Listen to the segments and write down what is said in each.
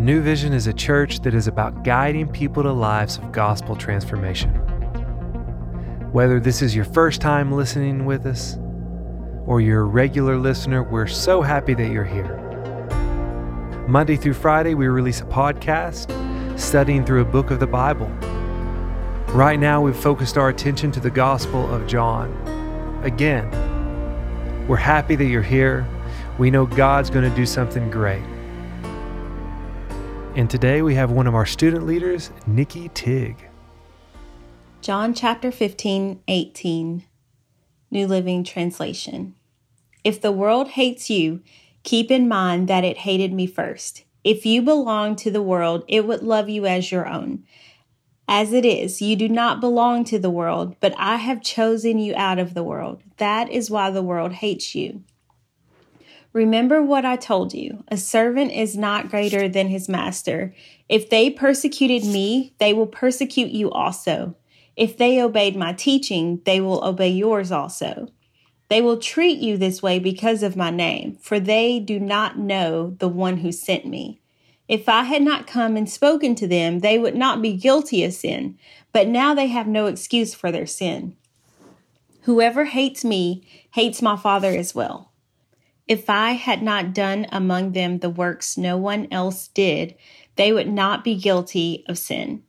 New Vision is a church that is about guiding people to lives of gospel transformation. Whether this is your first time listening with us or you're a regular listener, we're so happy that you're here. Monday through Friday, we release a podcast studying through a book of the Bible. Right now, we've focused our attention to the Gospel of John. Again, we're happy that you're here. We know God's going to do something great. And today we have one of our student leaders, Nikki Tig. John chapter 15, 18, New Living Translation. If the world hates you, keep in mind that it hated me first. If you belong to the world, it would love you as your own. As it is, you do not belong to the world, but I have chosen you out of the world. That is why the world hates you. Remember what I told you a servant is not greater than his master. If they persecuted me, they will persecute you also. If they obeyed my teaching, they will obey yours also. They will treat you this way because of my name, for they do not know the one who sent me. If I had not come and spoken to them, they would not be guilty of sin, but now they have no excuse for their sin. Whoever hates me hates my Father as well. If I had not done among them the works no one else did, they would not be guilty of sin.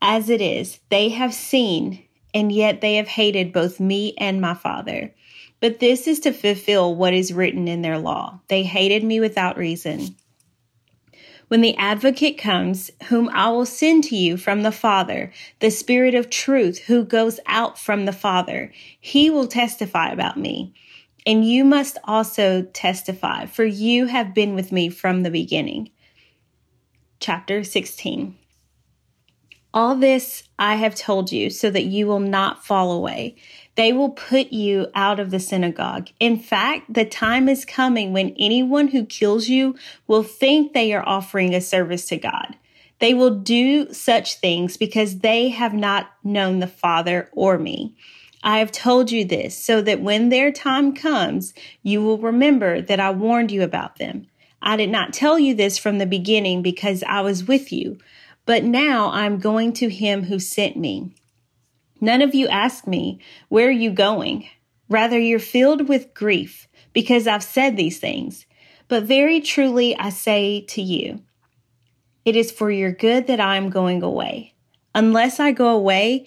As it is, they have seen, and yet they have hated both me and my Father. But this is to fulfill what is written in their law. They hated me without reason. When the advocate comes, whom I will send to you from the Father, the Spirit of truth who goes out from the Father, he will testify about me. And you must also testify, for you have been with me from the beginning. Chapter 16. All this I have told you so that you will not fall away. They will put you out of the synagogue. In fact, the time is coming when anyone who kills you will think they are offering a service to God. They will do such things because they have not known the Father or me. I have told you this so that when their time comes, you will remember that I warned you about them. I did not tell you this from the beginning because I was with you, but now I'm going to him who sent me. None of you ask me, Where are you going? Rather, you're filled with grief because I've said these things. But very truly, I say to you, it is for your good that I am going away. Unless I go away,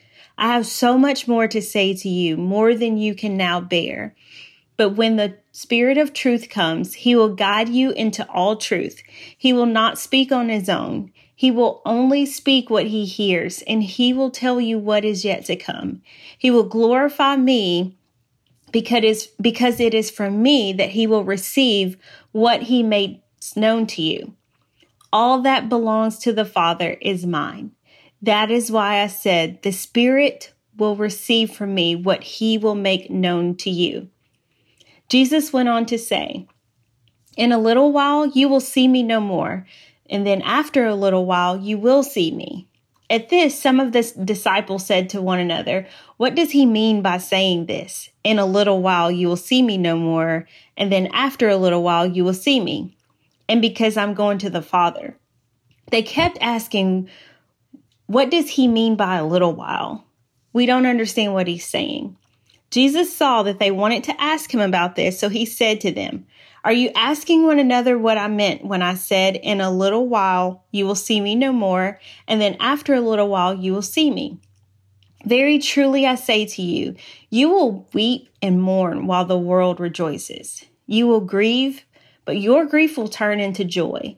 I have so much more to say to you, more than you can now bear. But when the Spirit of truth comes, he will guide you into all truth. He will not speak on his own. He will only speak what he hears, and he will tell you what is yet to come. He will glorify me because, because it is from me that he will receive what he made known to you. All that belongs to the Father is mine. That is why I said, The Spirit will receive from me what he will make known to you. Jesus went on to say, In a little while you will see me no more, and then after a little while you will see me. At this, some of the disciples said to one another, What does he mean by saying this? In a little while you will see me no more, and then after a little while you will see me. And because I'm going to the Father. They kept asking, what does he mean by a little while? We don't understand what he's saying. Jesus saw that they wanted to ask him about this, so he said to them, Are you asking one another what I meant when I said, In a little while you will see me no more, and then after a little while you will see me? Very truly I say to you, you will weep and mourn while the world rejoices. You will grieve, but your grief will turn into joy.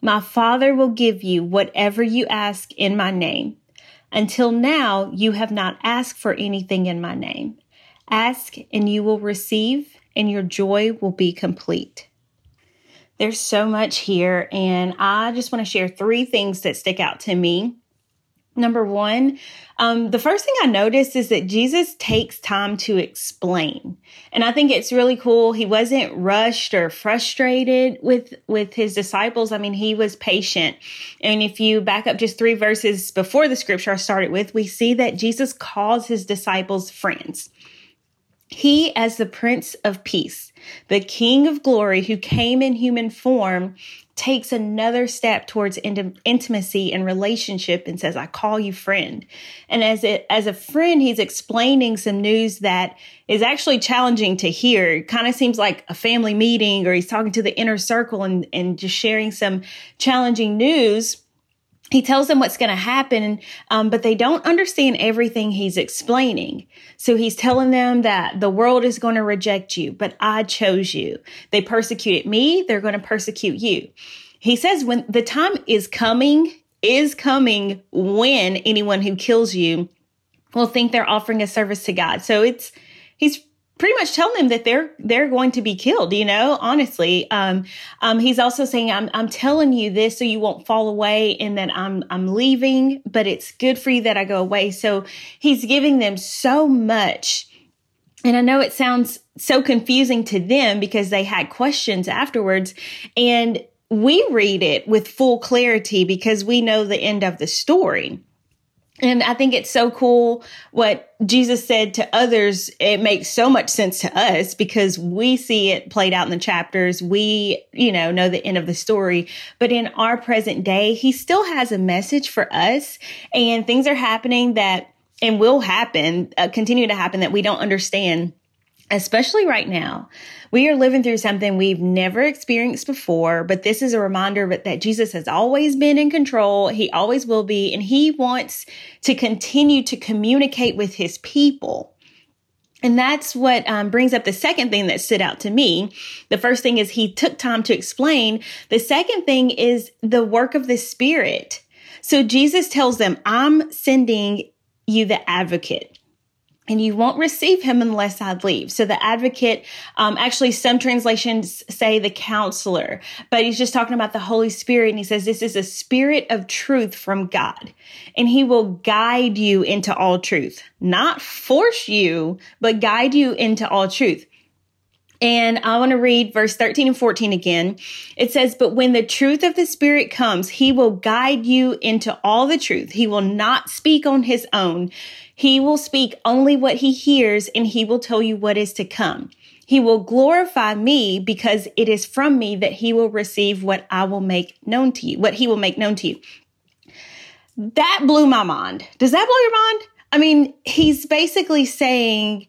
my Father will give you whatever you ask in my name. Until now, you have not asked for anything in my name. Ask and you will receive, and your joy will be complete. There's so much here, and I just want to share three things that stick out to me. Number one, um, the first thing I noticed is that Jesus takes time to explain, and I think it's really cool. He wasn't rushed or frustrated with with his disciples. I mean, he was patient. And if you back up just three verses before the scripture I started with, we see that Jesus calls his disciples friends. He, as the Prince of Peace, the King of Glory who came in human form, takes another step towards intimacy and relationship and says, I call you friend. And as a, as a friend, he's explaining some news that is actually challenging to hear. It kind of seems like a family meeting or he's talking to the inner circle and, and just sharing some challenging news he tells them what's going to happen, um, but they don't understand everything he's explaining. So he's telling them that the world is going to reject you, but I chose you. They persecuted me, they're going to persecute you. He says when the time is coming, is coming when anyone who kills you will think they're offering a service to God. So it's, he's pretty much telling them that they're they're going to be killed you know honestly. Um, um, he's also saying I'm, I'm telling you this so you won't fall away and that i'm i'm leaving but it's good for you that i go away. So he's giving them so much. And i know it sounds so confusing to them because they had questions afterwards. And we read it with full clarity because we know the end of the story and I think it's so cool what Jesus said to others. It makes so much sense to us because we see it played out in the chapters. We, you know, know the end of the story. But in our present day, he still has a message for us and things are happening that and will happen, uh, continue to happen that we don't understand especially right now. We are living through something we've never experienced before, but this is a reminder that Jesus has always been in control. He always will be, and he wants to continue to communicate with his people. And that's what um, brings up the second thing that stood out to me. The first thing is he took time to explain. The second thing is the work of the Spirit. So Jesus tells them, I'm sending you the advocate and you won't receive him unless I leave. So the advocate, um, actually, some translations say the counselor, but he's just talking about the Holy Spirit. And he says, This is a spirit of truth from God, and he will guide you into all truth, not force you, but guide you into all truth. And I want to read verse 13 and 14 again. It says, But when the truth of the Spirit comes, he will guide you into all the truth. He will not speak on his own. He will speak only what he hears, and he will tell you what is to come. He will glorify me because it is from me that he will receive what I will make known to you, what he will make known to you. That blew my mind. Does that blow your mind? I mean, he's basically saying,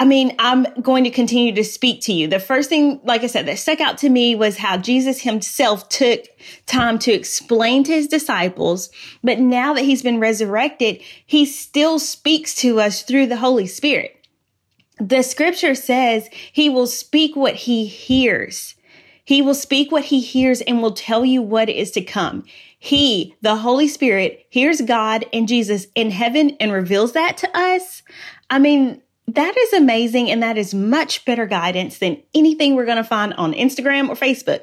I mean, I'm going to continue to speak to you. The first thing, like I said, that stuck out to me was how Jesus himself took time to explain to his disciples. But now that he's been resurrected, he still speaks to us through the Holy Spirit. The scripture says he will speak what he hears. He will speak what he hears and will tell you what is to come. He, the Holy Spirit, hears God and Jesus in heaven and reveals that to us. I mean, that is amazing. And that is much better guidance than anything we're going to find on Instagram or Facebook.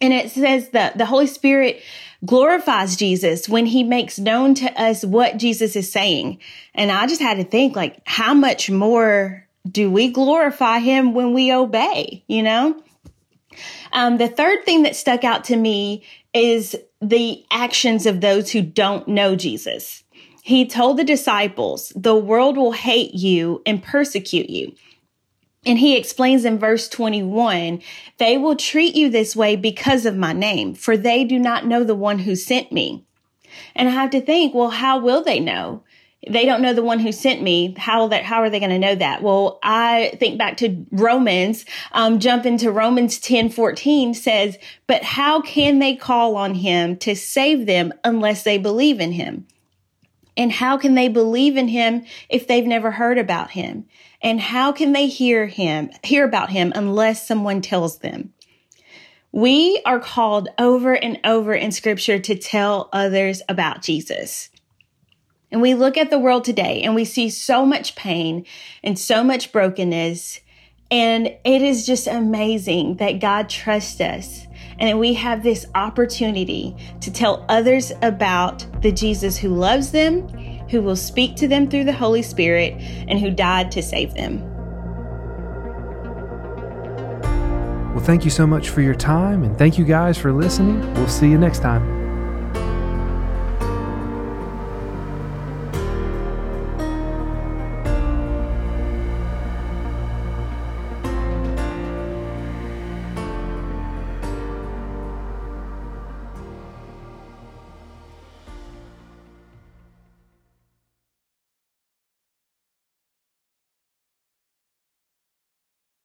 And it says that the Holy Spirit glorifies Jesus when he makes known to us what Jesus is saying. And I just had to think like, how much more do we glorify him when we obey, you know? Um, the third thing that stuck out to me is the actions of those who don't know Jesus. He told the disciples, the world will hate you and persecute you. And he explains in verse 21, they will treat you this way because of my name, for they do not know the one who sent me. And I have to think, well, how will they know? they don't know the one who sent me. How that how are they going to know that? Well, I think back to Romans, um, jump into Romans 10 14 says, but how can they call on him to save them unless they believe in him? And how can they believe in him if they've never heard about him? And how can they hear him, hear about him unless someone tells them? We are called over and over in scripture to tell others about Jesus. And we look at the world today and we see so much pain and so much brokenness. And it is just amazing that God trusts us and we have this opportunity to tell others about the Jesus who loves them, who will speak to them through the Holy Spirit, and who died to save them. Well, thank you so much for your time, and thank you guys for listening. We'll see you next time.